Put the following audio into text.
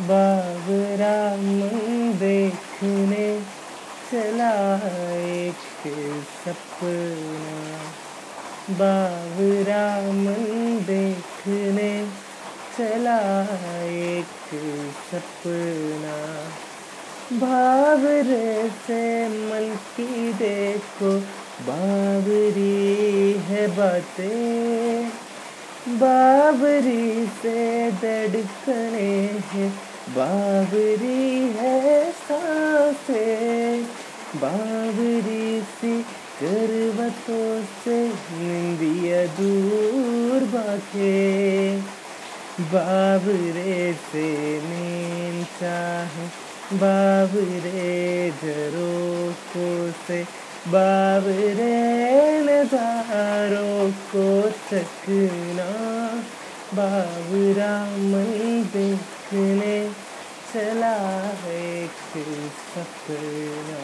बाबरा मन देखने चला एक सपना। बाबरा मन देखने चला एक सपना। भावरे से मन की देखो, बाबरी है बातें। बाबरी से धड़कने हैं। बाबरी है सांसे बाबरी सी करवतों से निंदिया दूर बाके। बाबरे से नींद चाहे बाबरे झरोको से बाबरे नजारों को तकना बाबरा मन देखने चला एक सपना।